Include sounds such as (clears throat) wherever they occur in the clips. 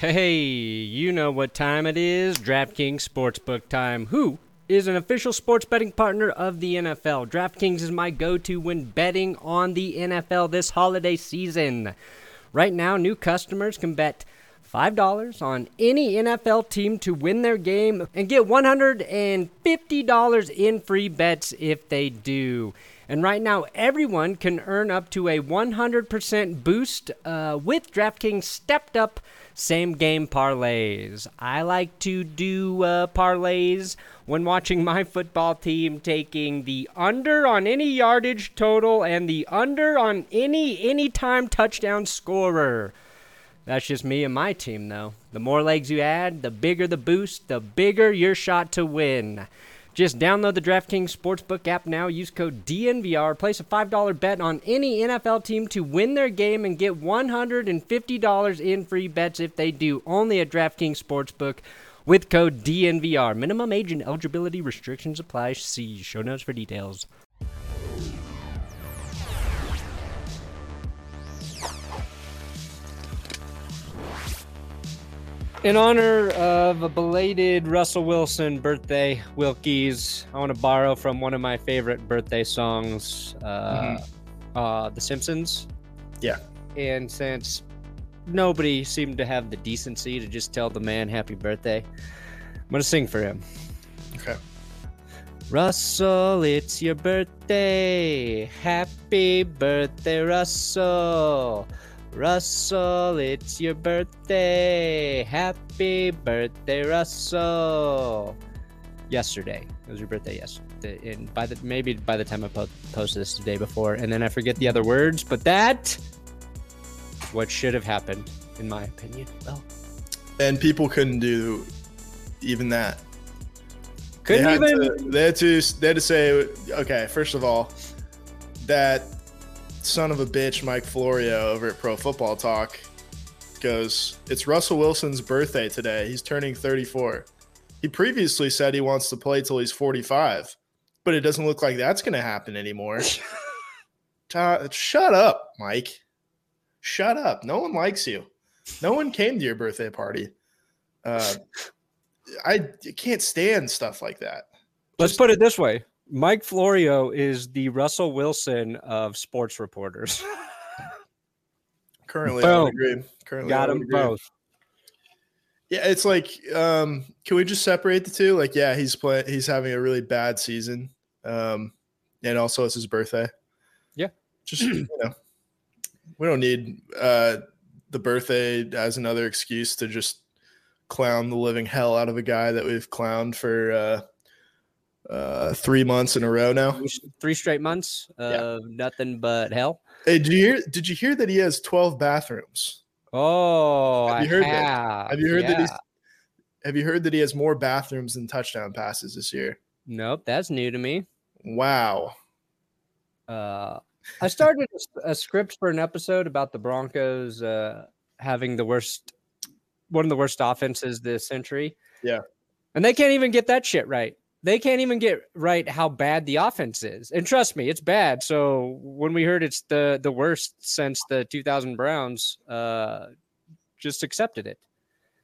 Hey, you know what time it is DraftKings Sportsbook time. Who is an official sports betting partner of the NFL? DraftKings is my go to when betting on the NFL this holiday season. Right now, new customers can bet $5 on any NFL team to win their game and get $150 in free bets if they do. And right now, everyone can earn up to a 100% boost uh, with DraftKings stepped up same game parlays. I like to do uh, parlays when watching my football team taking the under on any yardage total and the under on any anytime touchdown scorer. That's just me and my team, though. The more legs you add, the bigger the boost, the bigger your shot to win. Just download the DraftKings Sportsbook app now. Use code DNVR. Place a $5 bet on any NFL team to win their game and get $150 in free bets if they do. Only at DraftKings Sportsbook with code DNVR. Minimum age and eligibility restrictions apply. See show notes for details. In honor of a belated Russell Wilson birthday, Wilkies, I want to borrow from one of my favorite birthday songs, uh, mm-hmm. uh, The Simpsons. Yeah. And since nobody seemed to have the decency to just tell the man happy birthday, I'm going to sing for him. Okay. Russell, it's your birthday. Happy birthday, Russell. Russell, it's your birthday. Happy birthday, Russell. Yesterday. It was your birthday yesterday. And by the maybe by the time I po- posted this the day before, and then I forget the other words, but that what should have happened, in my opinion. Well, and people couldn't do even that. Couldn't they even. To, they had to. They had to say, okay. First of all, that son of a bitch Mike Florio over at Pro Football Talk goes, It's Russell Wilson's birthday today. He's turning 34. He previously said he wants to play till he's 45, but it doesn't look like that's going to happen anymore. (laughs) Shut up, Mike. Shut up. No one likes you. No one came to your birthday party. Uh, I can't stand stuff like that. Let's Just, put it this way Mike Florio is the Russell Wilson of sports reporters. (laughs) Currently, Boom. I would agree. Currently, got them both. Yeah, it's like, um, can we just separate the two? Like, yeah, he's playing. He's having a really bad season, um, and also it's his birthday. Yeah, just you know, we don't need uh, the birthday as another excuse to just clown the living hell out of a guy that we've clowned for uh, uh, three months in a row now. Three straight months of yeah. nothing but hell. Hey, did you hear? Did you hear that he has twelve bathrooms? Oh, have you heard have. that? Have you heard yeah. that he's? Have you heard that he has more bathrooms than touchdown passes this year? Nope, that's new to me. Wow. Uh, I started a, a script for an episode about the Broncos uh, having the worst, one of the worst offenses this century. Yeah, and they can't even get that shit right they can't even get right how bad the offense is. And trust me, it's bad. So when we heard it's the the worst since the 2000 Browns, uh, just accepted it.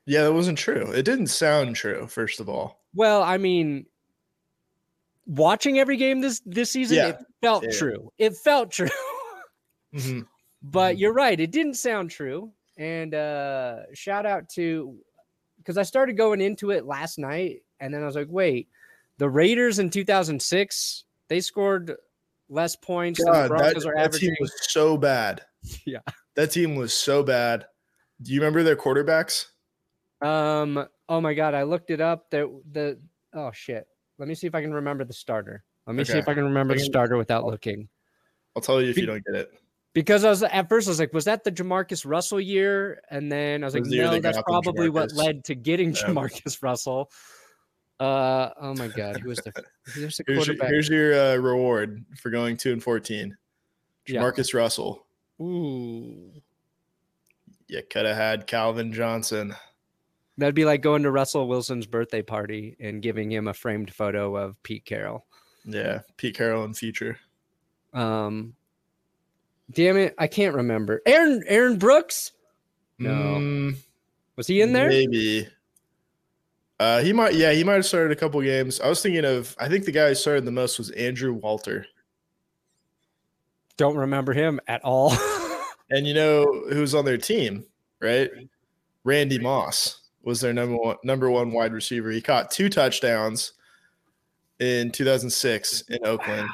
Yeah, that wasn't true. It didn't sound true. First of all, well, I mean, watching every game this this season, yeah. it felt yeah. true. It felt true. (laughs) mm-hmm. But mm-hmm. you're right. It didn't sound true. And uh shout out to because I started going into it last night, and then I was like, wait, the Raiders in 2006 they scored less points than the God, that, that team was so bad. (laughs) Yeah. That team was so bad. Do you remember their quarterbacks? Um. Oh my God, I looked it up. The the oh shit. Let me see if I can remember the starter. Let me see if I can remember the starter without looking. I'll tell you if Be- you don't get it. Because I was at first, I was like, was that the Jamarcus Russell year? And then I was like, was no, that's that's got them probably what led to getting Yeah. Jamarcus Russell. Uh oh my God, who was (laughs) the Here's your, here's your uh, reward for going two and fourteen. Yeah. Marcus Russell. Ooh, You could have had Calvin Johnson. that'd be like going to Russell Wilson's birthday party and giving him a framed photo of Pete Carroll. Yeah, Pete Carroll in future. Um, damn it, I can't remember. Aaron Aaron Brooks No. Mm, was he in there? Maybe. Uh, he might. Yeah, he might have started a couple games. I was thinking of. I think the guy who started the most was Andrew Walter. Don't remember him at all. (laughs) And you know who's on their team, right? Randy Moss was their number one number one wide receiver. He caught two touchdowns in 2006 in Oakland,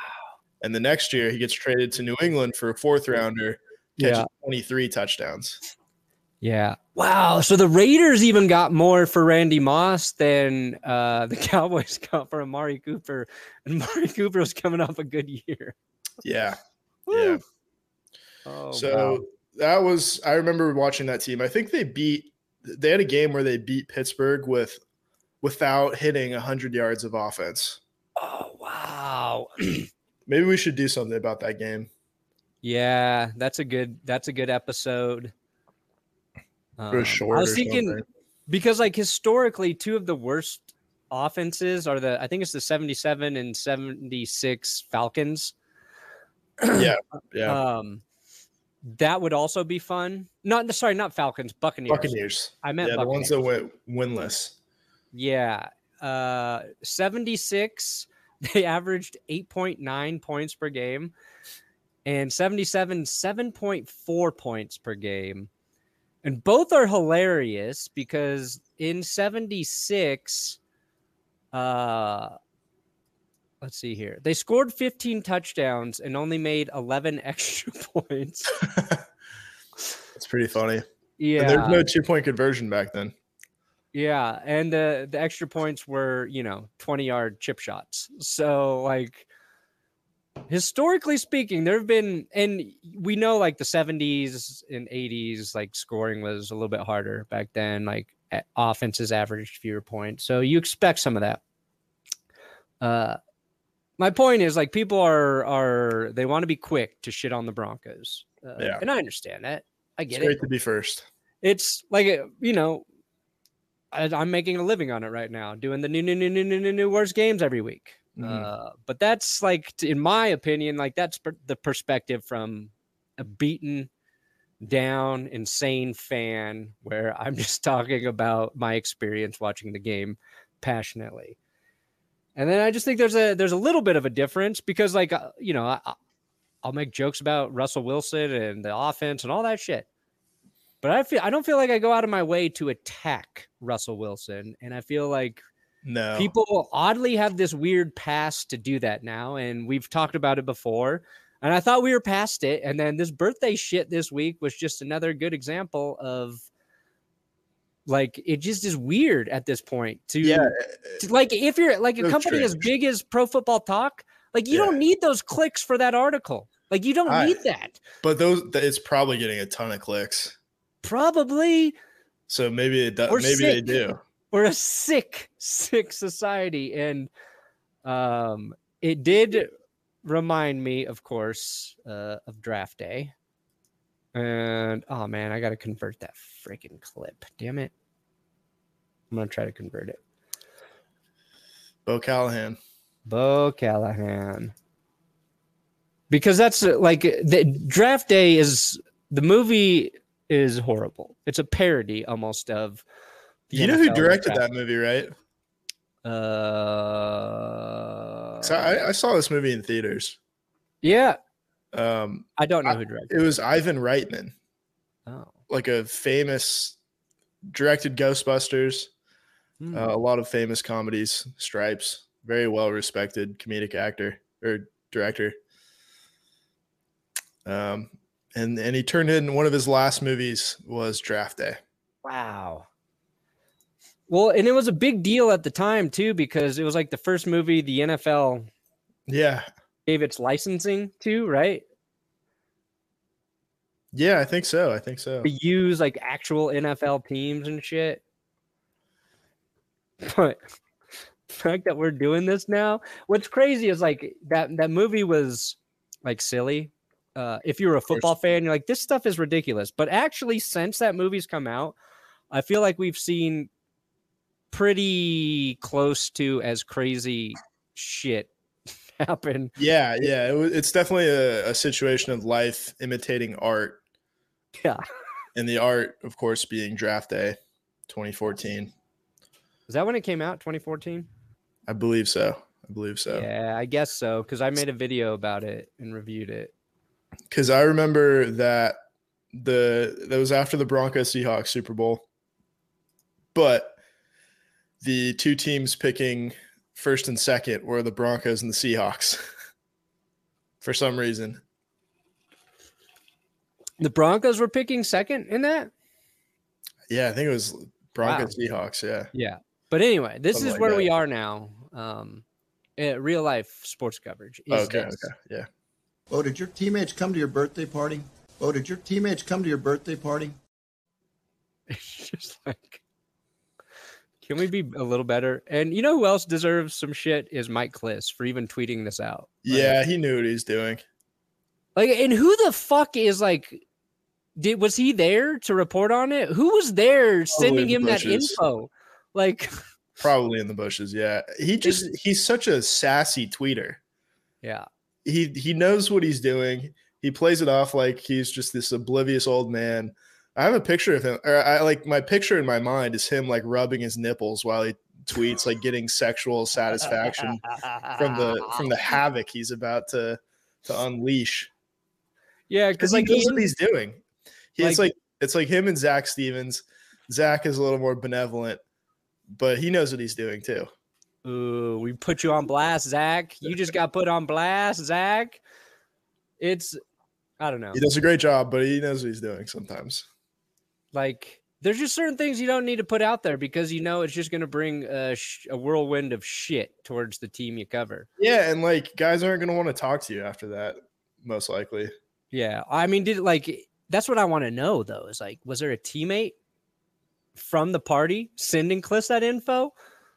and the next year he gets traded to New England for a fourth rounder, catches Yeah. 23 touchdowns. Yeah. Wow. So the Raiders even got more for Randy Moss than uh, the (laughs) Cowboys got for Amari Cooper. And Amari Cooper was coming off a good year. Yeah, yeah. Oh, so wow. that was I remember watching that team. I think they beat they had a game where they beat Pittsburgh with without hitting 100 yards of offense. oh wow. (clears throat) Maybe we should do something about that game. yeah, that's a good that's a good episode. Um, I was thinking something. because like historically two of the worst offenses are the I think it's the 77 and 76 Falcons. Yeah, (clears throat) yeah. Um that would also be fun. Not sorry, not Falcons, Buccaneers. Buccaneers. I meant Yeah, the ones that went winless. Yeah. Uh 76 they averaged 8.9 points per game and 77 7.4 points per game. And both are hilarious because in 76 uh let's see here. They scored 15 touchdowns and only made 11 (laughs) extra points. (laughs) It's pretty funny. Yeah. And there's no two point conversion back then. Yeah, and the the extra points were, you know, 20 yard chip shots. So like historically speaking, there have been and we know like the 70s and 80s like scoring was a little bit harder back then, like offenses averaged fewer points. So you expect some of that. Uh my point is like people are are they want to be quick to shit on the Broncos. Uh, Yeah. And I understand that. I It's get it great to be first. it's like uh, you know I, i'm making a living on it right now doing the new new new new new new, new worst games every week Mhm. uh, but that's like in my opinion like that's per- the perspective from a beaten down insane fan where i'm (laughs) just talking about my experience watching the game passionately. And then i just think there's a there's a little bit of a difference because like uh, you know I- i'll make jokes about russell wilson and the offense and all that shit. But I feel I don't feel like I go out of my way to attack Russell Wilson, and I feel like No. people oddly have this weird past to do that now, and we've talked about it before. And I thought we were past it, and then this birthday shit this week was just another good example of like it just is weird at this point to yeah. to- uh, uh, like if you're like a So company as big as Pro Football Talk, like you Yeah. don't need those clicks for that article. Like you don't I- need that. But those it's probably getting a ton of clicks. Probably So maybe it does Or maybe they do. We're a sick, sick society. And um it did remind me, of course, uh, of draft day. And oh man, I gotta convert that freaking clip. Damn it. I'm gonna try to convert it. Bo Callahan. Bo Callahan. Because that's uh, like the draft day is the movie is horrible. It's a parody almost of. You know who directed that movie, right? Uh, I, I saw this movie in theaters. yeah, Um, I don't know I- who directed. it was Ivan Reitman. Oh, like a famous directed Ghostbusters, Hmm. uh, a lot of famous comedies, Stripes, very well respected comedic actor or director. Um, and and he turned in one of his last movies was Draft Day. Wow. Well, and it was a big deal at the time too because it was like the first movie the NFL Yeah, gave its licensing to, right? yeah, I think so. I think so. To use like actual NFL teams and shit. (laughs) But the fact that we're doing this now, what's crazy is like that that movie was like silly. Uh, if you're a football fan, you're like, this stuff is ridiculous. But actually, since that movie's come out, I feel like we've seen pretty close to as crazy shit (laughs) happen. Yeah, yeah, it, it's definitely a, a situation of life imitating art, Yeah. and the art, of course, being Draft Day, 2014. Is that when it came out? 2014? I believe so. I believe so. Yeah, I guess so. Because I made a video about it and reviewed it. because I remember that the that was after the Broncos Seahawks Super Bowl, but the two teams picking first and second were the Broncos and the Seahawks (laughs) for some reason. The Broncos were picking second in that. Yeah, I think it was Broncos Seahawks. Yeah, Yeah. But anyway, this Something is like where that. we are now. Um, real life sports coverage. is okay, this. okay, yeah. Oh, did your teammates come to your birthday party? Oh, did your teammates come to your birthday party? (laughs) It's just like, can we be a little better? And you know who else deserves some shit is Mike Klis for even tweeting this out. Like- Yeah, he knew what he was doing. Like, and who the fuck is like? Did was he there to report on it? Who was there sending the him that info? Like, (laughs) Probably in the bushes. Yeah, he just he's such a sassy tweeter. yeah, he he knows what he's doing. He plays it off like he's just this oblivious old man. I have a picture of him, I like my picture in my mind is him like rubbing his nipples while he tweets, like getting sexual satisfaction from the from the havoc he's about to to unleash. yeah, Because like knows he- what he's doing. He, it's like- like it's like him and Zac Stevens. Zac is a little more benevolent, but he knows what he's doing too. Ooh, we put you on blast, Zach. You just got put on blast, Zach. It's, I don't know. He does a great job, but he knows what he's doing sometimes. Like, there's just certain things you don't need to put out there because you know it's just going to bring a, sh- a whirlwind of shit towards the team you cover. Yeah, and like guys aren't going to want to talk to you after that, most likely. Yeah. I mean, did like, that's what I want to know though is like, was there a teammate from the party sending Cliff that info?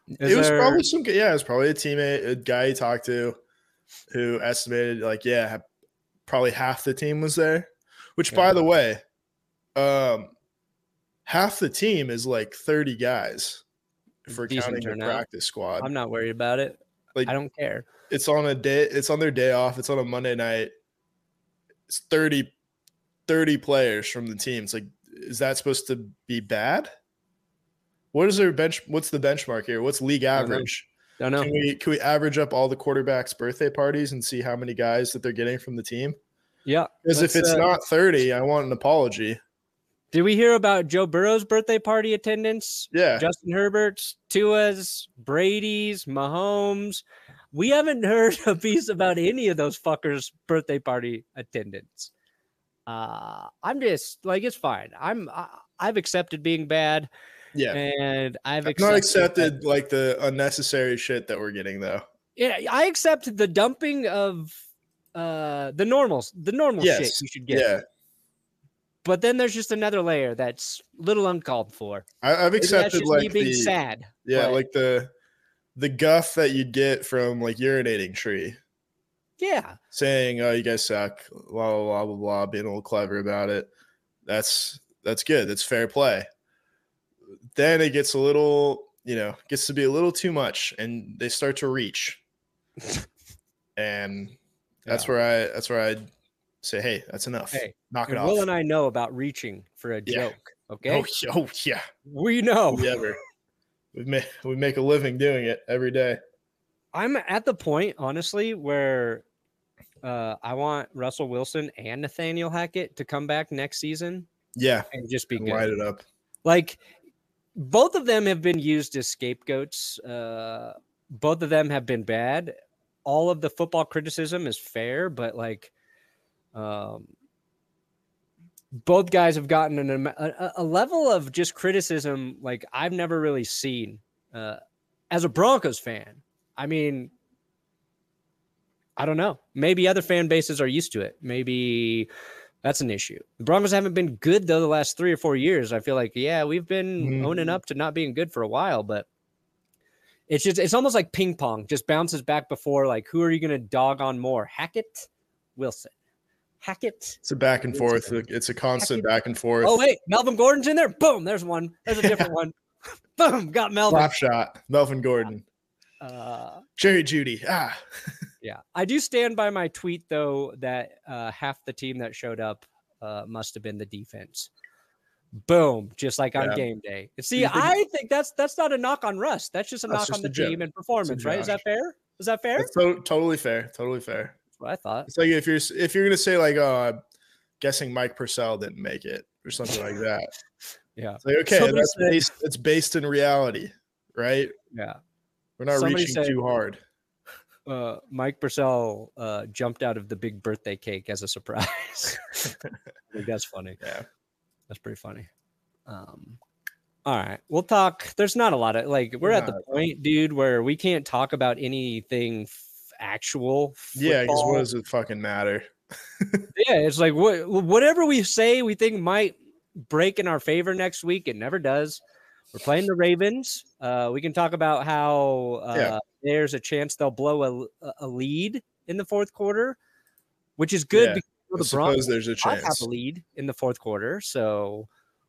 Is it was there- probably some, yeah, it was probably a teammate, a guy he talked to, who estimated like, yeah, probably half the team was there. Which, by the way, um, half the team is like thirty guys for Decent counting the practice squad. I'm not worried about it. Like- I don't care. it's on a day it's on their day off it's on a monday night it's 30 30 players from the team it's like is that supposed to be bad what is their bench what's the benchmark here what's league don't know. average Don't know. can we can we average up all the quarterbacks birthday parties and see how many guys that they're getting from the team Yeah. because if it's uh, not 30 i want an apology Did we hear about Joe Burrow's birthday party attendance? yeah Justin Herbert's, Tua's, Brady's, Mahomes. We haven't (laughs) heard a piece about any of those fuckers' birthday party attendance. Uh, I'm just like it's fine. I'm I, I've accepted being bad, yeah and I've I've not accepted accepted like the unnecessary shit that we're getting though Yeah, I accept the dumping of uh the normals, the normal shit you should get. yeah But then there's just another layer that's little uncalled for. I, that's accepted like being the, sad. Yeah, but- like the the guff that you'd get from like urinating tree Yeah. saying, "Oh, you guys suck," blah blah blah blah blah, being a little clever about it. That's that's good. That's fair play. Then it gets a little, you know, gets to be a little too much, and they start to reach. (laughs) and that's Yeah. where I that's where I say, "Hey, that's enough. Hey, Knock it And off." Will and I know about reaching for a Yeah. joke. Okay. Oh, yeah, (laughs) oh yeah, we know. we ever. We make we make a living doing it every day. I'm at the point, honestly, where uh, I want Russell Wilson and Nathaniel Hackett to come back next season Yeah, and just be good. light it up. Like both of them have been used as scapegoats. Uh, both of them have been bad. All of the football criticism is fair, but like, um, both guys have gotten an, a, a level of just criticism like I've never really seen uh, as a Broncos fan. I mean, I don't know. Maybe other fan bases are used to it. Maybe that's an issue. The Broncos haven't been good though the last three or four years. I feel like yeah, we've been mm. owning up to not being good for a while, but it's just it's almost like ping pong, just bounces back before like who are you going to dog on more, Hackett, Wilson. Hackett. It's a back and forth. It's a constant Hackett. back and forth. Oh wait, Melvin Gordon's in there. Boom, there's one. There's a different (laughs) one. Boom, got Melvin. Slap shot, Melvin Gordon. Uh, Jerry Jeudy. Ah. (laughs) yeah, I do stand by my tweet though that uh, half the team that showed up uh, must have been the defense. Boom, just like on yeah. game day. See, think, I think that's that's not a knock on Russ. That's just a that's knock on the team and performance, right? Is that fair? Is that fair? To- totally fair. Totally fair. What I thought. It's like if you're if you're gonna say like, I'm guessing Mike Purcell didn't make it or something like that. (laughs) yeah. It's like okay, that's said, based. It's based in reality, right? Yeah. We're not Somebody reaching said, too hard. Uh, Mike Purcell uh, jumped out of the big birthday cake as a surprise. (laughs) that's funny. (laughs) Yeah, that's pretty funny. Um, all right, we'll talk. There's not a lot of like we're, we're at the point, dude, where we can't talk about anything actual. Football. Yeah, because what does it fucking matter? (laughs) yeah, it's like what whatever we say we think might break in our favor next week, it never does. We're playing the Ravens. Uh, we can talk about how uh, yeah. there's a chance they'll blow a, a lead in the fourth quarter, which is good yeah. because the Broncos there's a chance have a lead in the fourth quarter. So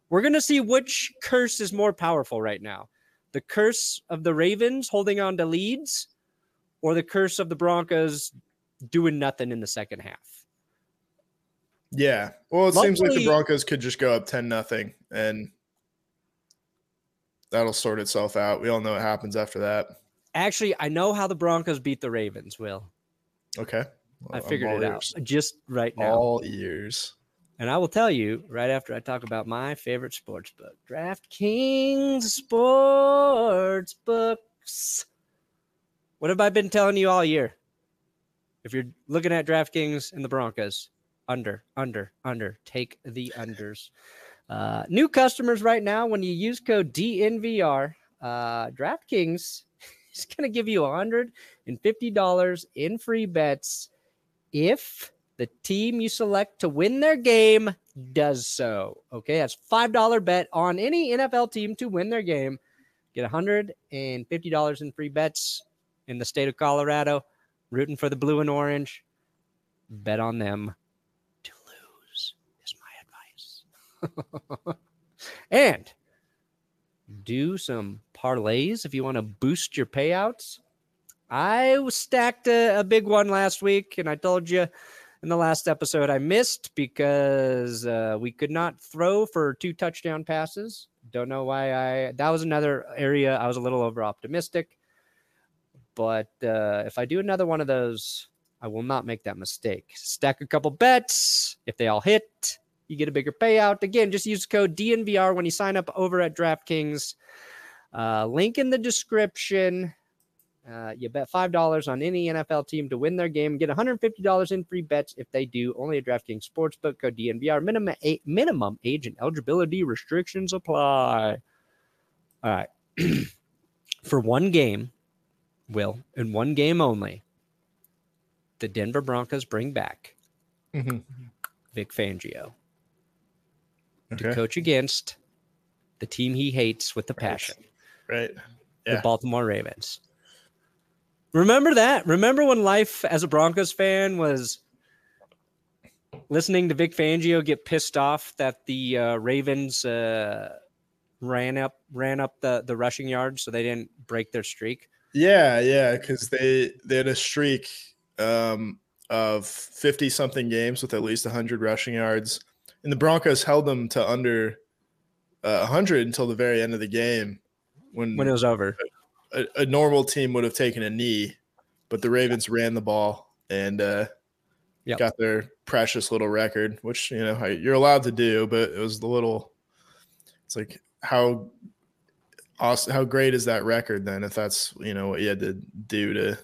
we're gonna see which curse is more powerful right now: the curse of the Ravens holding on to leads, or the curse of the Broncos doing nothing in the second half. Yeah. Well, it Luckily, seems like the Broncos could just go up 10 nothing and that'll sort itself out. We all know what happens after that. Actually, I know how the Broncos beat the Ravens, Will. Okay. Well, I figured it ears. out just right now. All ears. And I will tell you right after I talk about my favorite sports book, DraftKings Sports Books. What have I been telling you all year? If you're looking at DraftKings and the Broncos, under, under, under, take the unders. Uh, new customers right now, when you use code DNVR, uh, DraftKings (laughs) is going to give you $150 in free bets if the team you select to win their game does so. Okay, that's $5 bet on any NFL team to win their game. Get $150 in free bets in the state of Colorado. Rooting for the blue and orange. Bet on them to lose, is my advice. (laughs) and do some parlays if you want to boost your payouts. I stacked a, a, big one last week, and I told you in the last episode I missed because uh, we could not throw for two touchdown passes. Don't know why I. That was another area I was a little over optimistic. But uh, if I do another one of those, I will not make that mistake. Stack a couple bets. If they all hit, you get a bigger payout. Again, just use code DNVR when you sign up over at DraftKings. Uh, link in the description. Uh, you bet $5 on any NFL team to win their game. Get $150 in free bets if they do. Only a DraftKings Sportsbook. Code DNVR. Minimum, a- minimum age and eligibility restrictions apply. All right. (clears throat) For one game, Will, in one game only, the Denver Broncos bring back mm-hmm. Vic Fangio okay. to coach against the team he hates with the passion. Right. Yeah. The Baltimore Ravens. Remember that? Remember when life as a Broncos fan was listening to Vic Fangio get pissed off that the uh, Ravens uh, ran up ran up the the rushing yards so they didn't break their streak? Yeah, yeah, because they they had a streak um, of fifty something games with at least hundred rushing yards and the Broncos held them to under uh, 100 until the very end of the game when when it was over. A, a, normal team would have taken a knee, but the Ravens ran the ball and uh, Yep. got their precious little record, which you know you're allowed to do, but it was the little. It's like how awesome, how great is that record then? If that's you know what you had to do to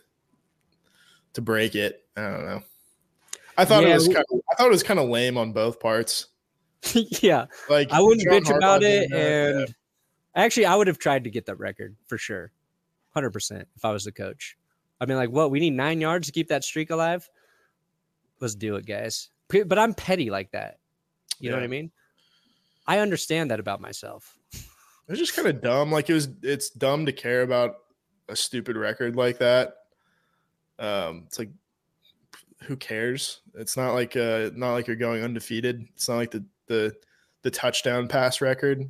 to break it, I don't know. I thought Yeah, it was we- kind of, I thought it was kind of lame on both parts. (laughs) yeah, Like I wouldn't John bitch Harbaugh about it, that, yeah. and actually, I would have tried to get that record for sure, hundred percent. If I was the coach, I mean, like, what we need nine yards to keep that streak alive. Let's do it, guys. But I'm petty like that. You know what I mean? I understand that about myself. (laughs) It was just kind of dumb. Like it was, it's dumb to care about a stupid record like that. Um, it's like, who cares? It's not like uh, not like you're going undefeated. It's not like the the the touchdown pass record.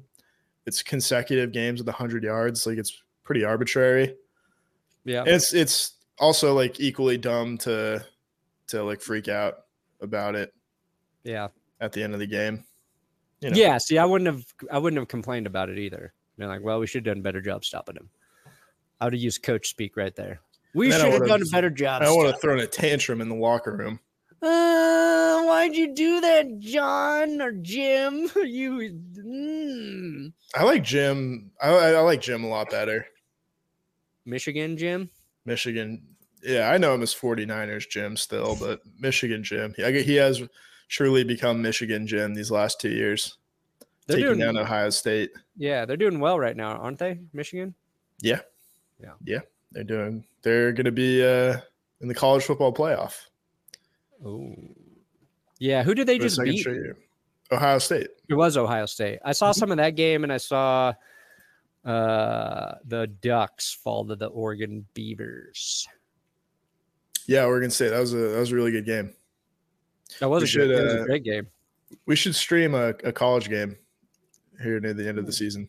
It's consecutive games with hundred yards. Like it's pretty arbitrary. Yeah. And it's it's also like equally dumb to to like freak out about it Yeah. at the end of the game. You know. Yeah. See, I wouldn't have I wouldn't have complained about it either. Been like, well, we should have done a better job stopping him. I would have used coach speak right there. We should have done a better job. I would have thrown a tantrum in the locker room. Uh, why'd you do that, John or Jim? (laughs) You, mm. I like Jim. I, I like Jim a lot better. Michigan Jim. Michigan. Yeah, I know him as 49ers Jim still, but Michigan Jim. He, I get- he has surely become Michigan Jim these last two years, They're taking doing, down Ohio State. yeah, they're doing well right now, aren't they? Michigan. Yeah. Yeah. Yeah. They're doing, they're going to be uh, in the college football playoff. Oh, yeah. Who did they for just beat? year. Ohio State. It was Ohio State. I saw some of that game, and I saw uh the Ducks fall to the Oregon Beavers. Yeah, Oregon State. That was a that was a really good game. That was, We a, should, good, was a great game. We should stream a, a college game here near the end of the season.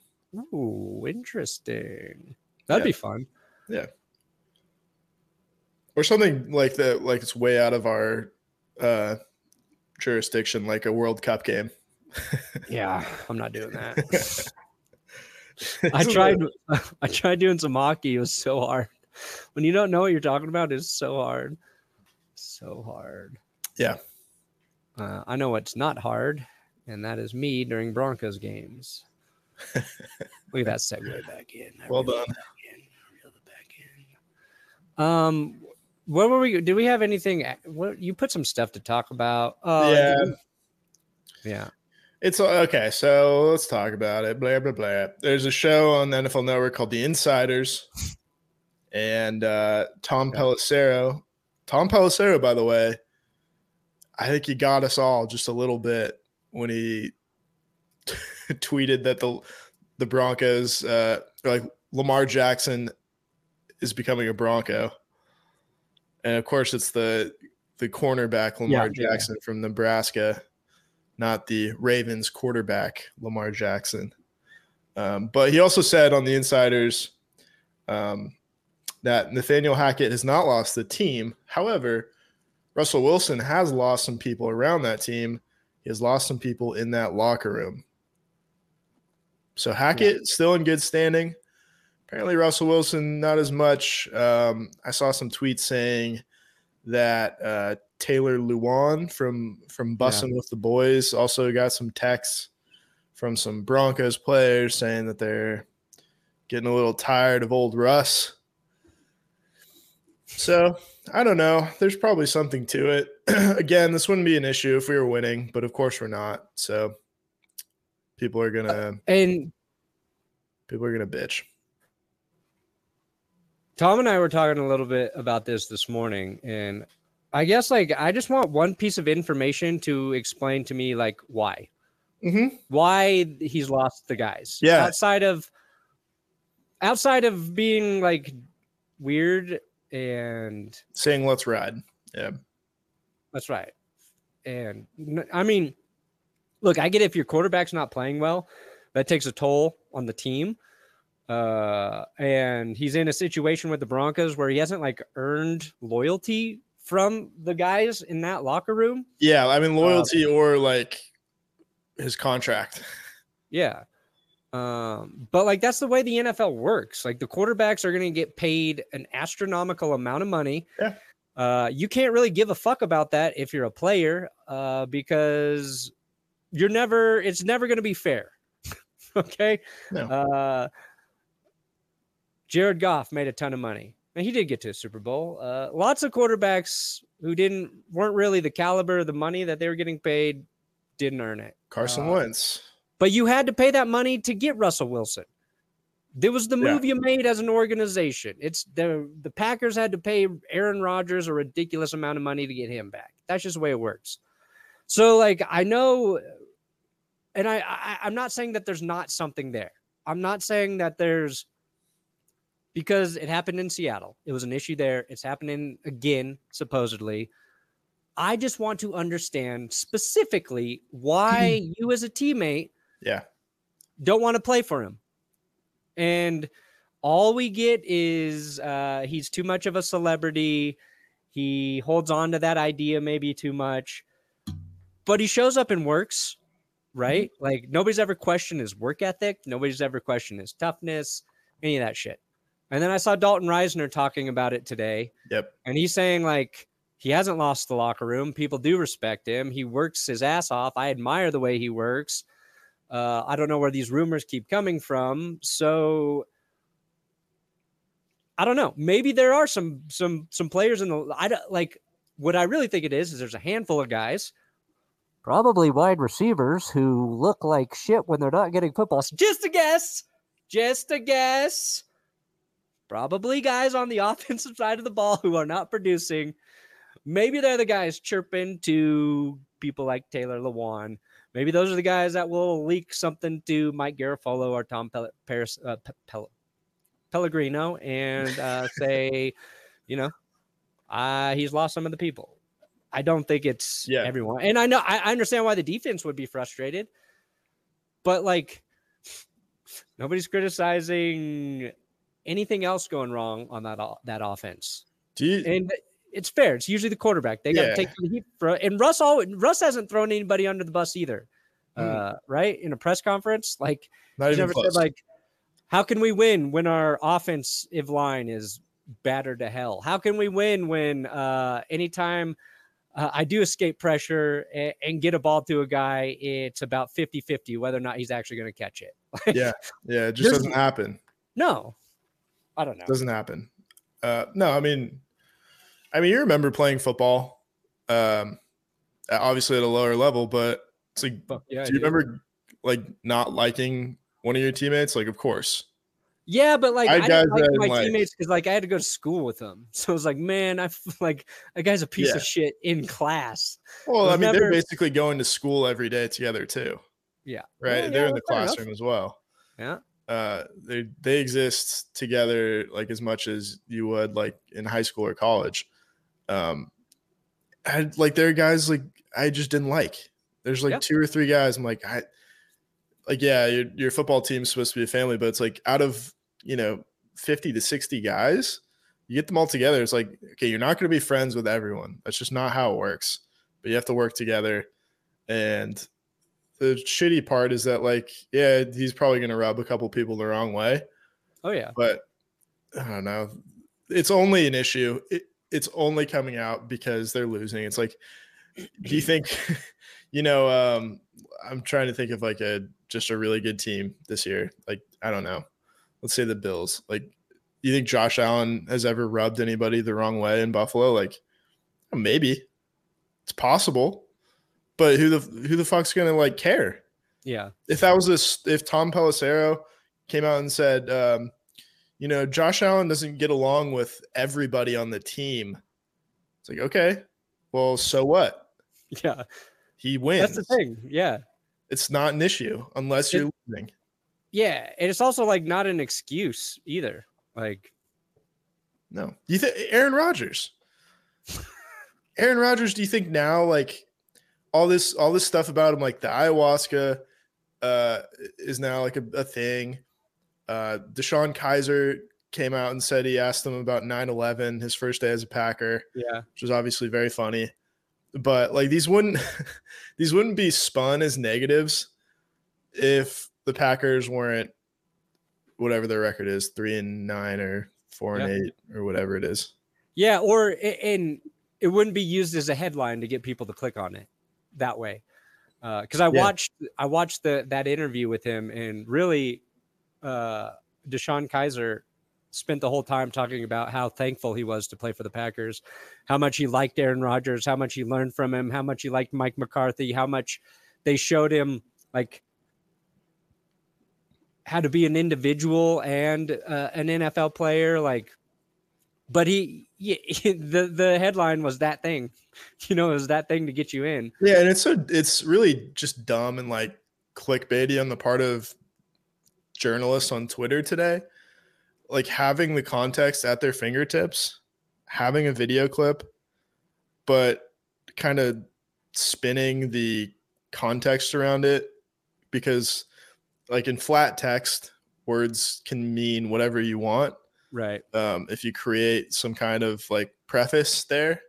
Ooh, interesting. That'd Yeah. be fun. Yeah. Or something like that like it's way out of our uh jurisdiction like a world cup game (laughs) Yeah, I'm not doing that. (laughs) I tried. (laughs) I tried doing some hockey. It was so hard. When you don't know what you're talking about, it's so hard. So hard. Yeah. Uh, I know what's not hard, and that is me during Broncos games. (laughs) Look at that segue back in. I Well done. back in. I it back in. Um, what were we? Did we have anything? What you put some stuff to talk about? Uh, Yeah. yeah. it's okay so let's talk about it blah blah blah there's a show on the nfl network called the insiders and uh tom Okay. pelissero tom pelissero by the way i think he got us all just a little bit when he (laughs) tweeted that the the broncos uh like lamar jackson is becoming a bronco. And of course it's the the cornerback lamar Yeah, yeah. jackson from nebraska not the ravens quarterback lamar jackson. Um, but he also said on the insiders um, that nathaniel hackett has not lost the team. However russell wilson has lost some people around that team. He has lost some people in that locker room. So hackett still in good standing. Apparently russell wilson not as much. Um, i saw some tweets saying that uh, taylor lewan from from bussin' with the boys also got some texts from some broncos players saying that they're getting a little tired of old russ so i don't know there's probably something to it (clears throat) again this wouldn't be an issue if we were winning but of course we're not so people are gonna And people are gonna bitch Tom and I were talking a little bit about this this morning, and I guess like I just want one piece of information to explain to me like why mm-hmm. why he's lost the guys. Yeah. outside of outside of being like weird and saying let's ride yeah that's right. And I mean, look, I get if your quarterback's not playing well, that takes a toll on the team. Uh, and he's in a situation with the Broncos where he hasn't like earned loyalty from the guys in that locker room. yeah i mean loyalty or like his contract Yeah. Um, but like that's the way the NFL works. Like the quarterbacks are going to get paid an astronomical amount of money. Yeah. Uh, you can't really give a fuck about that if you're a player uh, because you're never, it's never going to be fair. (laughs) okay. No. Uh, Jared Goff made a ton of money. And he did get to a Super Bowl. Uh, lots of quarterbacks who didn't weren't really the caliber of the money that they were getting paid didn't earn it. Carson Uh, Wentz. But you had to pay that money to get Russell Wilson. There was the Yeah. move you made as an organization. It's the the Packers had to pay Aaron Rodgers a ridiculous amount of money to get him back. That's just the way it works. So like I know and I, I I'm not saying that there's not something there. I'm not saying that there's because it happened in Seattle. It was an issue there. It's happening again, supposedly. I just want to understand specifically why (clears throat) you as a teammate Yeah. don't want to play for him. And all we get is uh, he's too much of a celebrity. He holds on to that idea maybe too much, but he shows up and works, right? Like nobody's ever questioned his work ethic. Nobody's ever questioned his toughness, any of that shit. And then I saw Dalton Risner talking about it today. Yep. And he's saying like he hasn't lost the locker room. People do respect him. He works his ass off. I admire the way he works. Uh, I don't know where these rumors keep coming from. So I don't know. Maybe there are some some some players in the I don't like what I really think it is is there's a handful of guys, probably wide receivers who look like shit when they're not getting footballs. (laughs) Just a guess. Just a guess. Probably guys on the (laughs) offensive side of the ball who are not producing. Maybe they're the guys chirping to people like Taylor Lewan. Maybe those are the guys that will leak something to Mike Garafolo or Tom Pel- Paris, uh, Pe- Pel- Pellegrino and uh, (laughs) say, you know, uh, he's lost some of the people. I don't think it's Yeah. everyone. And I know I, I understand why the defense would be frustrated, but like nobody's criticizing anything else going wrong on that that offense. You? And it's fair. It's usually the quarterback. They got to Yeah. take the heat for and Russ all Russ hasn't thrown anybody under the bus either. Mm. Uh, right? In a press conference, like not he's never close. said like how can we win when our offensive line is battered to hell? How can we win when uh anytime uh, I do escape pressure and, and get a ball to a guy, it's about 50-50 whether or not he's actually going to catch it. (laughs) yeah. Yeah. It just doesn't happen. No. I don't know. Doesn't happen. Uh, no, I mean, I mean, you remember playing football, um, obviously at a lower level, but it's like, yeah, do you do. remember like not liking one of your teammates? Like, of course. Yeah, but like I I, had didn't guys like my like- teammates because like I had to go to school with them. (laughs) So it was like, man, I (laughs) like that guy's a piece Yeah. of shit in class. Well, was I mean, never- they're basically going to school every day together too, Yeah. right? Yeah, they're yeah, in the fair enough. classroom as well. Yeah. Uh, they they exist together like as much as you would like in high school or college. Um, I like there are guys like I just didn't like. There's like Yeah. two or three guys. I'm like I, like yeah, your your football team's supposed to be a family, but it's like out of you know fifty to sixty guys, you get them all together. It's like okay, you're not going to be friends with everyone. That's just not how it works. But you have to work together, and the shitty part is that like yeah, he's probably going to rub a couple people the wrong way Oh yeah. but I don't know. It's only an issue. It, it's only coming out because they're losing. It's like, do you think, (laughs) you know, um, I'm trying to think of like a just a really good team this year. Like, I don't know. Let's say the Bills. Like, do you think Josh Allen has ever rubbed anybody the wrong way in Buffalo? Like, maybe it's possible, but who the who the fuck's gonna like care? Yeah. if that was this if Tom Pelissero came out and said, um, you know, Josh Allen doesn't get along with everybody on the team, it's like, okay, well, so what? Yeah. He wins. That's the thing. Yeah. It's not an issue unless It- you're losing. Yeah. And it's also like not an excuse either. Like, No. Do you think Aaron Rodgers? (laughs) Aaron Rodgers, do you think now like all this all this stuff about him, like the ayahuasca uh is now like a, a thing. Uh DeShone Kizer came out and said he asked them about 9-11, his first day as a Packer, yeah. which was obviously very funny. But like these wouldn't (laughs) these wouldn't be spun as negatives if the Packers weren't whatever their record is, three and nine or four and eight or whatever it is. Yeah, or and it wouldn't be used as a headline to get people to click on it that way. Uh because uh, I yeah. watched I watched the that interview with him, and really, uh, DeShone Kizer spent the whole time talking about how thankful he was to play for the Packers, how much he liked Aaron Rodgers, how much he learned from him, how much he liked Mike McCarthy, how much they showed him like how to be an individual and uh, an NFL player. Like, but he, yeah, (laughs) the the headline was that thing, (laughs) you know, it was that thing to get you in. Yeah, and it's so it's really just dumb and like clickbaity on the part of journalists on Twitter today. Like having the context at their fingertips, having a video clip, but kind of spinning the context around it because like in flat text words can mean whatever you want right um, if you create some kind of like preface there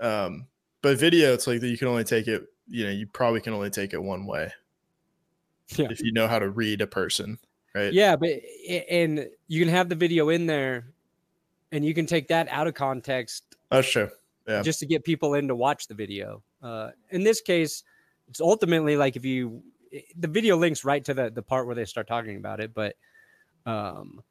um, but video it's like that you can only take it you know you probably can only take it one way yeah. if you know how to read a person right yeah but and you can have the video in there and you can take that out of context that's true yeah just to get people in to watch the video uh, in this case it's ultimately like if you the video links right to the the part where they start talking about it, but um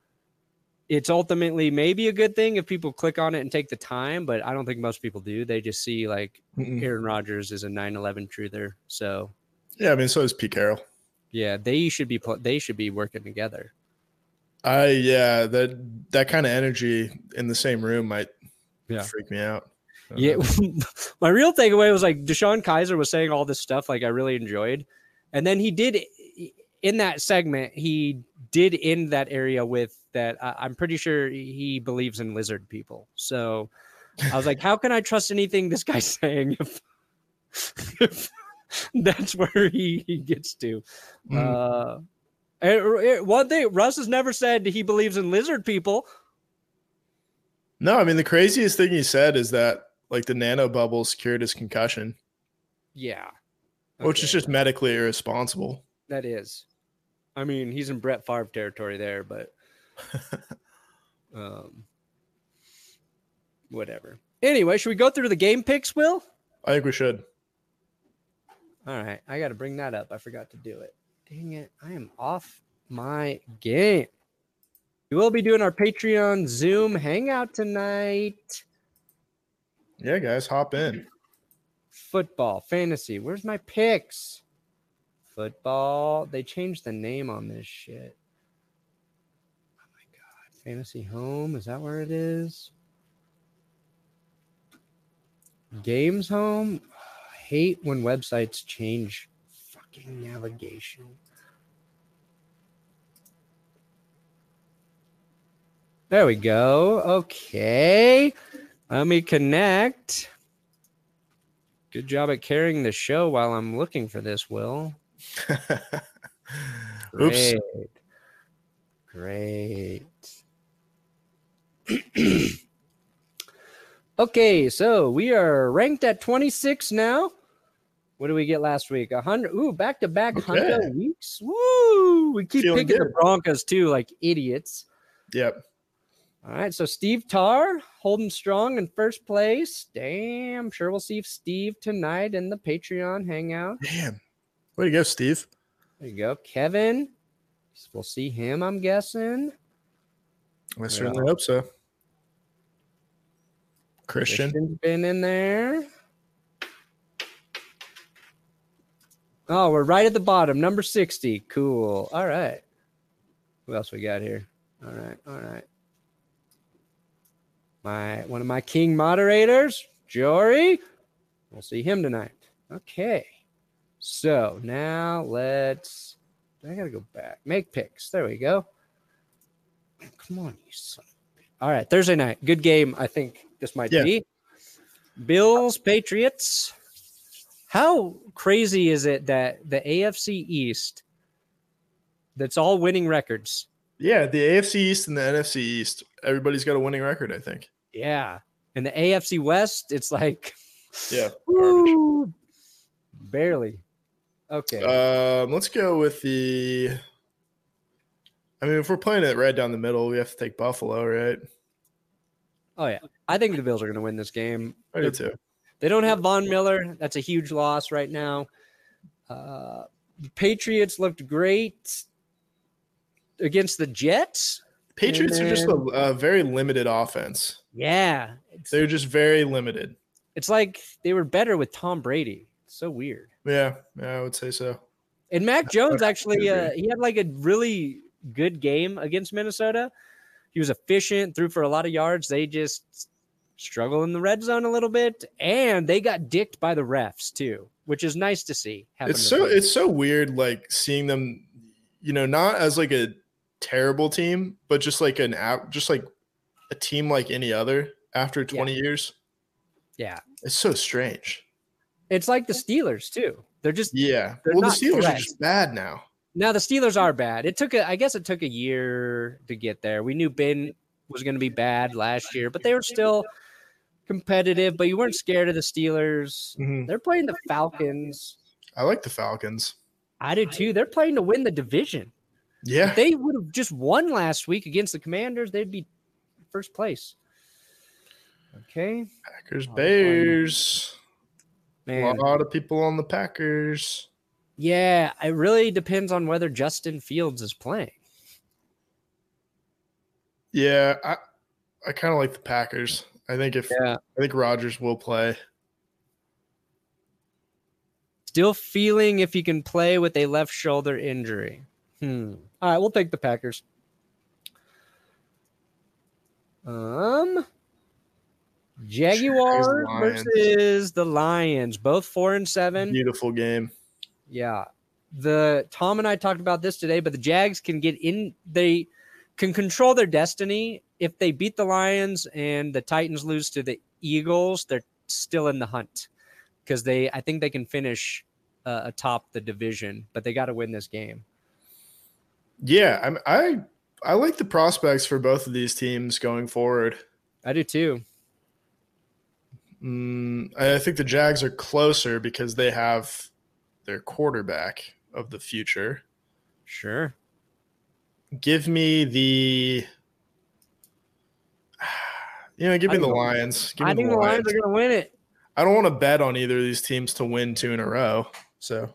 it's ultimately maybe a good thing if people click on it and take the time, but I don't think most people do. They just see like Mm-mm. Aaron Rodgers is a 9/11 truther. So yeah, I mean, so is Pete Carroll. Yeah, they should be they should be working together. I yeah, that that kind of energy in the same room might yeah. freak me out. Yeah, (laughs) my real takeaway was like DeShone Kizer was saying all this stuff like I really enjoyed, and then he did in that segment he did end that area with that I'm pretty sure he believes in lizard people. So I was like, how can I trust anything this guy's (laughs) saying if, if (laughs) that's where he, he gets to? Mm. Uh, and one thing Russ has never said he believes in lizard people. No, I mean the craziest thing he said is that like the nano bubbles cured his concussion. Yeah. Okay. Which is just medically irresponsible. That is. I mean, he's in Brett Favre territory there, but (laughs) um whatever. Anyway, should we go through the game picks, Will? I think we should. All right. I got to bring that up. I forgot to do it. Dang it. I am off my game. We will be doing our Patreon Zoom hangout tonight. Yeah, guys, hop in. Football, fantasy. Where's my picks? Football. They changed the name on this shit. Oh my god. Fantasy home. Is that where it is? Games home. Hate when websites change fucking navigation. There we go. Okay. Let me connect. Good job at carrying the show while I'm looking for this, Will. Great. (laughs) Oops. Great. (clears throat) okay, so we are ranked at 26 now. What did we get last week? A hundred. Ooh, back to back hundred weeks. Woo! We keep Feeling picking good. the Broncos too, like idiots. Yep. All right, so Steve Tarr holding strong in first place. Damn, sure we'll see Steve tonight in the Patreon hangout. Damn, way to go, Steve. There you go, Kevin. We'll see him, I'm guessing. I certainly hope so. Christian. Christian's been in there. Oh, we're right at the bottom, number 60. Cool. All right. Who else we got here? All right. All right my one of my king moderators, Jory. We'll see him tonight. Okay. So now let's I gotta go back. Make picks. There we go. Come on, you son All right, Thursday night. Good game, I think this might yeah. be. Bills, Patriots. How crazy is it that the AFC East that's all winning records? Yeah, the AFC East and the NFC East, everybody's got a winning record, I think. Yeah. And the AFC West, it's like yeah, (laughs) woo, barely. Okay. Um, let's go with the. I mean, if we're playing it right down the middle, we have to take Buffalo, right? Oh yeah, I think the Bills are going to win this game. I do too. They don't have Von Miller. That's a huge loss right now. Uh, the Patriots looked great against the Jets. Patriots are just a, a very limited offense. Yeah, They're just very limited. it's like they were better with Tom Brady. so weird. Yeah, yeah, I would say so. And Mac Jones actually, uh, he had like a really good game against Minnesota. He was efficient, threw for a lot of yards. They just struggle in the red zone a little bit, and they got dicked by the refs too, which is nice to see. It's to so them. it's so weird, like seeing them, you know, not as like a terrible team, but just like an app, just like a team like any other after 20 years. yeah, It's so strange. it's like the Steelers too. They're just Yeah. They're well, the Steelers are just bad now. now the Steelers are bad. It took a, I guess it took a year to get there. We knew Ben was going to be bad last year, but they were still competitive. But you weren't scared of the Steelers. Mhm. They're playing the Falcons. I like the Falcons. I do too. They're playing to win the division. Yeah. If they would have just won last week against the Commanders, they'd be first place. Okay, Packers, Oh, Bears. man. A lot of people on the Packers. Yeah, it really depends on whether Justin Fields is playing. Yeah, I I kind of like the Packers. I think if Yeah. I think Rodgers will play. Still feeling if he can play with a left shoulder injury. Hmm. All right, we'll take the Packers. Um, Jaguars versus the Lions, both four and seven. Beautiful game. Yeah. The Tom and I talked about this today, but the Jags can get in they can control their destiny. If they beat the Lions and the Titans lose to the Eagles, they're still in the hunt because they I think they can finish uh, atop the division, but they got to win this game. Yeah, I'm, I I like the prospects for both of these teams going forward. I do too. Mm, I think the Jags are closer because they have their quarterback of the future. Sure. Give me the, you know, give me the Lions. Give me I think the Lions are going to win it. I don't want to bet on either of these teams to win two in a row. So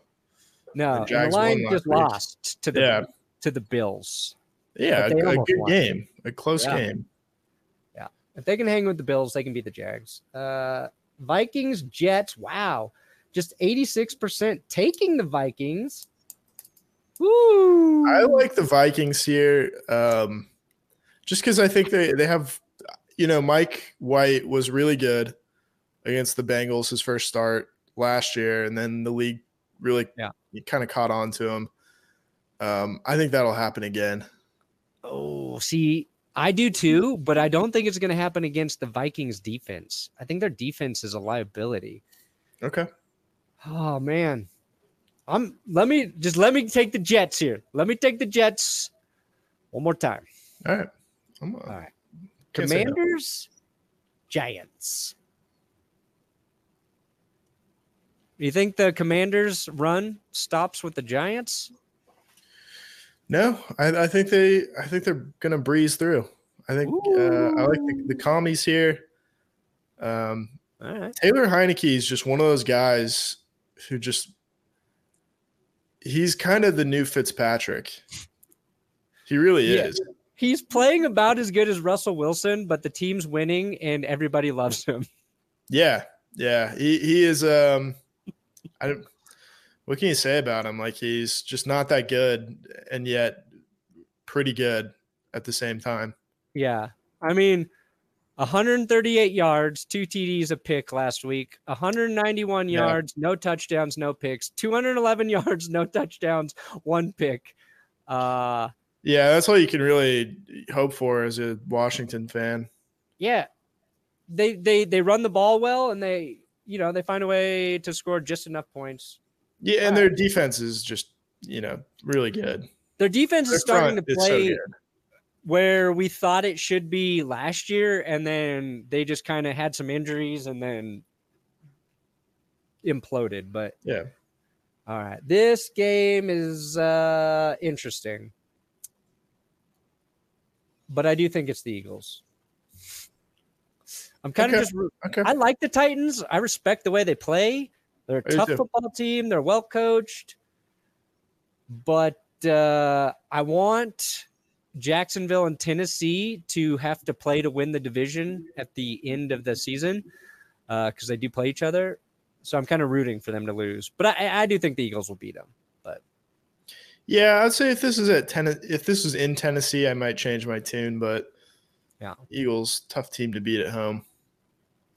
No, and the Jags Lions just week. lost to the Yeah. to the Bills. yeah, a, a good won. game, a close Yeah. game. Yeah, if they can hang with the Bills, they can beat the Jags. Uh, Vikings, Jets. Wow, just eighty six percent taking the Vikings. Woo! I like the Vikings here, um, just because I think they they have, you know, Mike White was really good against the Bengals his first start last year, and then the league really Yeah. kind of caught on to him. Um, I think that'll happen again. Oh, see, I do too, but I don't think it's going to happen against the Vikings defense. I think their defense is a liability. Okay, Oh man, I'm. Let me just let me take the Jets here. Let me take the Jets one more time. all right. I'm, All right. Can't no. Commanders, Giants. Do you think the Commanders' run stops with the Giants? No, I, I think they I think they're gonna breeze through. I think uh, I like the, the commies here. Um, All right. Taylor Heinicke is just one of those guys who just he's kind of the new Fitzpatrick. He really Yeah. is. He's playing about as good as Russell Wilson, but the team's winning and everybody loves him. Yeah. Yeah. He he is um I don't what can you say about him? Like he's just not that good and yet pretty good at the same time. Yeah. I mean, 138 yards, two TDs, a pick last week, 191 Yeah. yards, no touchdowns, no picks, 211 (laughs) yards, no touchdowns, one pick. Uh, Yeah, that's all you can really hope for as a Washington fan. yeah. They they they run the ball well and they, you know, they find a way to score just enough points. Yeah, and their defense is just, you know, really good. Their defense Their is starting to is so play where we thought it should be last year, and then they just kind of had some injuries and then imploded. But Yeah. all right, this game is uh interesting, but I do think it's the Eagles. I'm kind of just okay. I like the Titans. I respect the way they play. They're a I tough football team. They're well coached. But uh, I want Jacksonville and Tennessee to have to play to win the division at the end of the season because they do play each other. So I'm kind of rooting for them to lose. But I, I do think the Eagles will beat them. Yeah, I'd say if this is at ten, if this is in Tennessee, I might change my tune. But Yeah. Eagles, tough team to beat at home.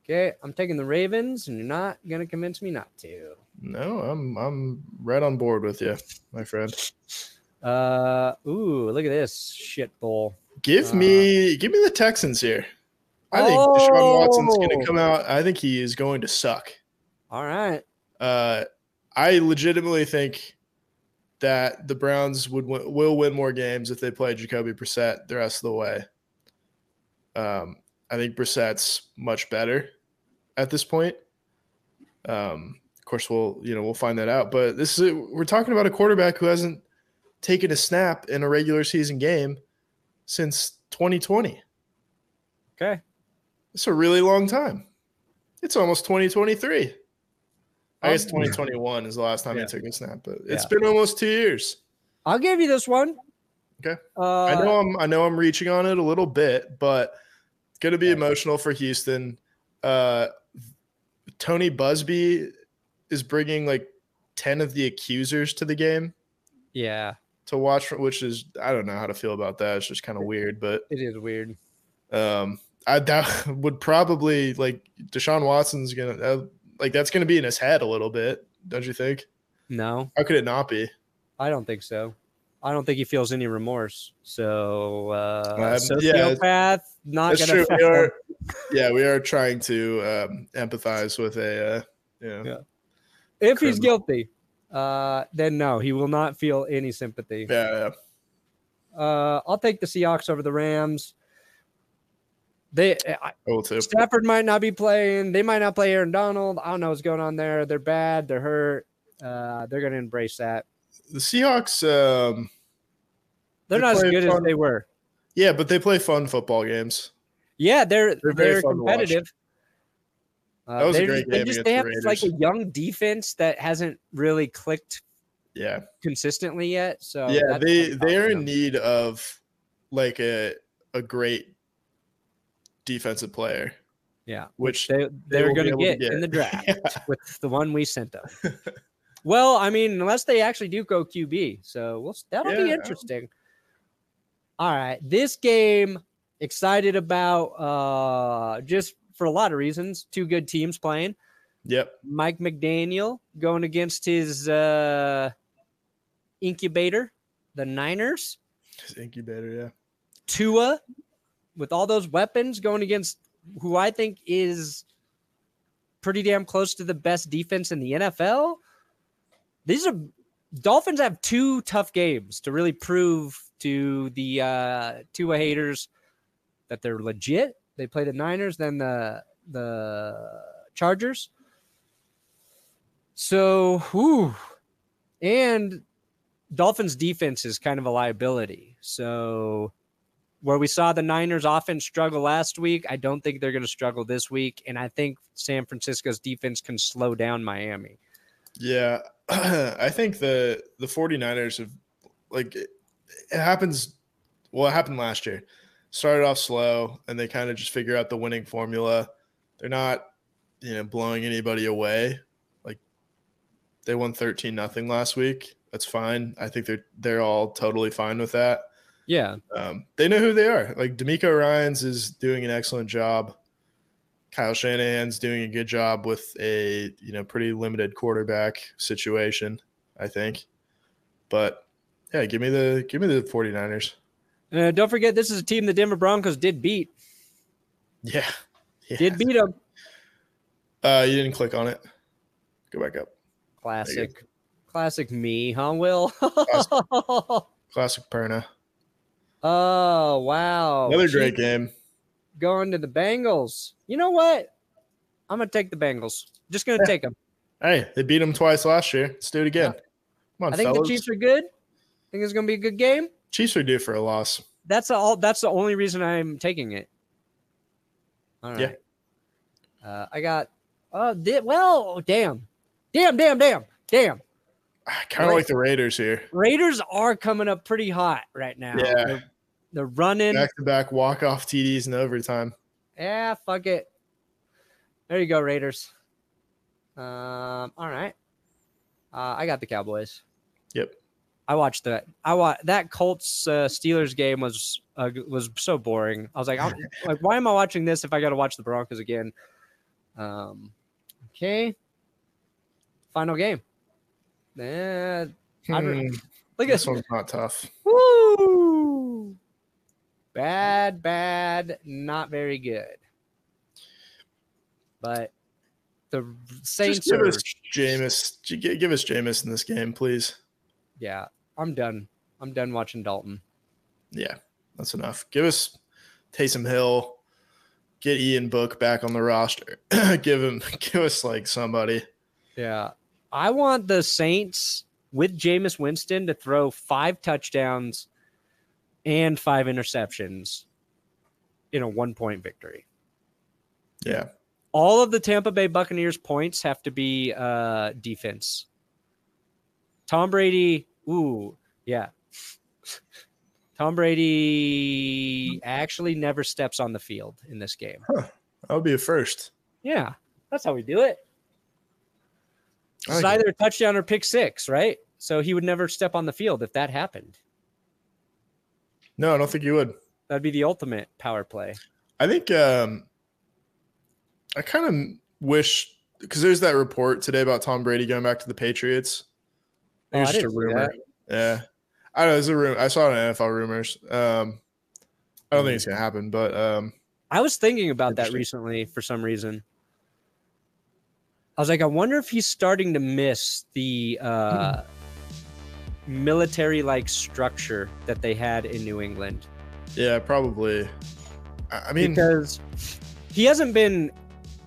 Okay, I'm taking the Ravens, and you're not gonna convince me not to. No, I'm I'm right on board with you, my friend. Uh, ooh, look at this shit bowl. Give Uh, me give me the Texans here. I think Deshaun Watson's going Oh. to come out. I think he is going to suck. All right, Uh, I legitimately think that the Browns would win, will win more games if they play Jacoby Brissett the rest of the way. Um, I think Brissett's much better at this point. Um, of course, we'll you know we'll find that out. But this is we're talking about a quarterback who hasn't taken a snap in a regular season game since 2020. okay. It's a really long time. It's almost 2023. I guess Um, 2021 is the last time yeah. I took a snap, but it's Yeah. been almost two years. I'll give you this one. Okay. Uh, I know I'm I know I'm reaching on it a little bit, but it's gonna be emotional for Houston. Uh, Tony Buzbee is bringing like 10 of the accusers to the game Yeah, to watch, which is I don't know how to feel about that. It's just kind of weird, but it is weird. Um, I that (laughs) would probably like Deshaun Watson's gonna uh, like that's gonna be in his head a little bit, don't you think? No, How could it not be? I don't think so. I don't think he feels any remorse. So, uh, Um, yeah, sociopath, not That's gonna true. We are, yeah, we are trying to um, empathize with a, uh, yeah, Yeah. If he's guilty, uh, then no, he will not feel any sympathy. yeah, yeah. Uh, I'll take the Seahawks over the Rams. They I, I will too. Stafford might not be playing. They might not play Aaron Donald. I don't know what's going on there. They're bad. They're hurt. Uh, they're going to embrace that. The Seahawks, um, They're They not as play good as they were. yeah, but they play fun football games. Yeah, they're They're very they're, fun to watch. competitive. Uh, That was a they're- great they game just against they the have like a young defense that hasn't really clicked Yeah, consistently yet. So yeah, they they are in need of like a a great defensive player, Yeah, which they they're will going to get, in the draft (laughs) with the one we sent them. (laughs) well, I mean, unless they actually do go QB, so we'll that'll be interesting. All right, this game excited about uh just for a lot of reasons. Two good teams playing. Yep. Mike McDaniel going against his uh incubator, the Niners. His Incubator, yeah. Tua with all those weapons going against who I think is pretty damn close to the best defense in the NFL. These are Dolphins have two tough games to really prove to the uh Tua haters that they're legit. They play the Niners, then the the Chargers. So, whew. and Dolphins defense is kind of a liability. So, where we saw the Niners offense struggle last week, I don't think they're going to struggle this week. And I think San Francisco's defense can slow down Miami. Yeah. (clears throat) I think the the 49ers have like it, it happens well, it happened last year. Started off slow and they kind of just figure out the winning formula. They're not, you know, blowing anybody away. Like they won 13 nothing last week. That's fine. I think they're they're all totally fine with that. Yeah. Um, they know who they are. Like DeMeco Ryans is doing an excellent job. Kyle Shanahan's doing a good job with a you know pretty limited quarterback situation, I think. But yeah, give me the give me the 49ers. Uh, don't forget, this is a team the Denver Broncos did beat. Yeah. yeah. Did beat them. Uh you didn't click on it. Go back up. Classic. Classic me, huh, Will? (laughs) Classic Perna. Oh, wow. Another Chiefs great game. Going to the Bengals. You know what? I'm going to take the Bengals. Just going to take them. Hey, they beat them twice last year. Let's do it again. Come on, I think fellas. the Chiefs are good. I think it's going to be a good game. Chiefs are due for a loss. That's all. That's the only reason I'm taking it. All right. Yeah. Uh, I got. Uh, di- well, damn, damn, damn, damn, damn. I kind of like the Raiders here. Raiders are coming up pretty hot right now. Yeah. They're, they're running. Back to back walk off TDs in overtime. Yeah, fuck it. There you go, Raiders. Um, all right. Uh, I got the Cowboys. Yep. I watched that. I wa- that Colts uh, Steelers game was uh, was so boring. I was like, I'm, (laughs) like, why am I watching this if I got to watch the Broncos again? Um, okay. Final game. Yeah. I don't- Hmm, Look at this one's not tough. Woo! Bad, bad, not very good. But the Saints Just give are, us Jameis. Give us Jameis in this game, please. yeah, I'm done. I'm done watching Dalton. Yeah, that's enough. Give us Taysom Hill. Get Ian Book back on the roster. (clears throat) give him, (laughs) give us like somebody. Yeah. I want the Saints with Jameis Winston to throw five touchdowns and five interceptions in a one point victory. Yeah, All of the Tampa Bay Buccaneers points have to be uh, defense. Tom Brady, ooh, yeah. (laughs) Tom Brady actually never steps on the field in this game. that would be a first. Yeah, that's how we do it. It's like it. either a touchdown or pick six, right? So he would never step on the field if that happened. No, I don't think you would. That'd be the ultimate power play. I think um, I kind of wish because there's that report today about Tom Brady going back to the Patriots. Oh, I think it's just a rumor. Yeah, I know it's a rumor. I saw it in NFL rumors. Um, I don't think it's gonna happen, but um, I was thinking about that recently for some reason. I was like, I wonder if he's starting to miss the uh, military like structure that they had in New England. yeah, probably. I mean, because he hasn't been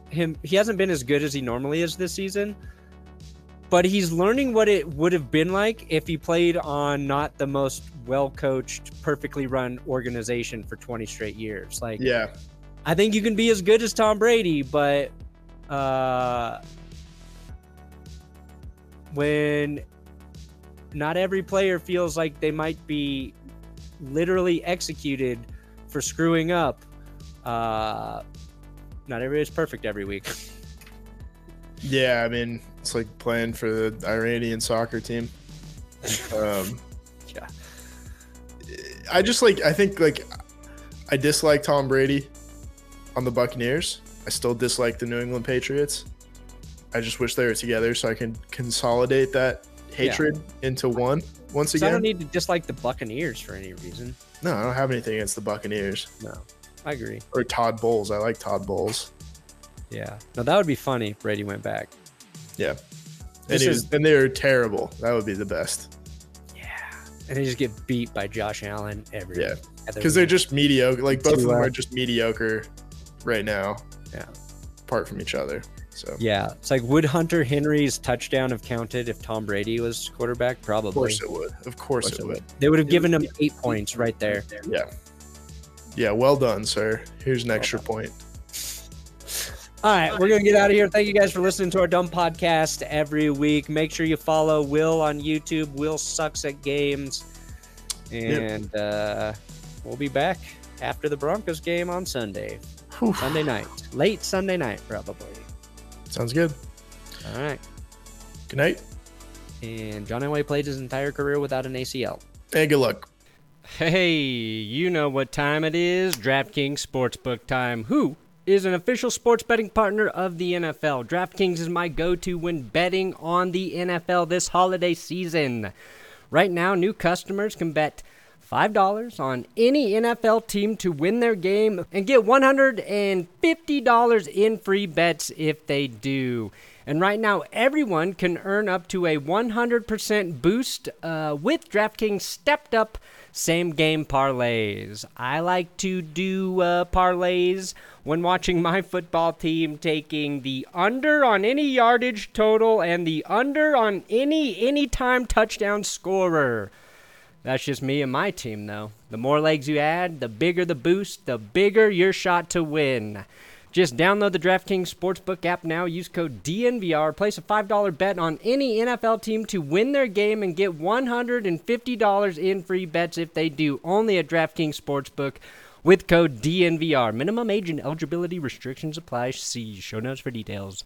him he hasn't been as good as he normally is this season but he's learning what it would have been like if he played on not the most well coached perfectly run organization for 20 straight years like yeah, i think you can be as good as tom brady but uh when not every player feels like they might be literally executed for screwing up uh not everybody's perfect every week (laughs) yeah. I mean, it's like playing for the Iranian soccer team. Um, (laughs) yeah I just like I think like I dislike Tom Brady on the Buccaneers. I still dislike the New England Patriots. I just wish they were together so I can consolidate that hatred into one once again. i don't need to dislike the buccaneers for any reason no, I don't have anything against the Buccaneers no i agree or Todd Bowles. I like Todd Bowles. yeah Now that would be funny if brady went back Yeah. And, is- and they were terrible. That would be the best. yeah and they just get beat by josh allen every Yeah. Because they're just mediocre. Like both of them are just mediocre right now. Yeah. Apart from each other. So Yeah, it's like would Hunter Henry's touchdown have counted if Tom Brady was quarterback? Probably. of course it would. Of course, Of course it would. They would have given him eight points right there. Yeah. Yeah, well done, sir. Here's an extra point. All right, we're gonna get out of here. Thank you guys for listening to our dumb podcast every week. Make sure you follow Will on YouTube. Will sucks at games, and uh, we'll be back after the Broncos game on Sunday, Whew. Sunday night, late Sunday night, probably. Sounds good. All right. Good night. And John Elway played his entire career without an ACL. Hey, good luck. Hey, you know what time it is. DraftKings Sportsbook time. Who is an official sports betting partner of the NFL? DraftKings is my go to when betting on the NFL this holiday season. Right now, new customers can bet $5 on any NFL team to win their game and get $150 in free bets if they do. And right now, everyone can earn up to a 100% boost uh, with DraftKings stepped up same game parlays. I like to do uh, parlays when watching my football team taking the under on any yardage total and the under on any anytime touchdown scorer. That's just me and my team, though. The more legs you add, the bigger the boost, the bigger your shot to win. Just download the DraftKings Sportsbook app now. Use code DNVR. Place a $5 bet on any NFL team to win their game and get $150 in free bets if they do. Only at DraftKings Sportsbook with code DNVR. Minimum age and eligibility restrictions apply. See show notes for details.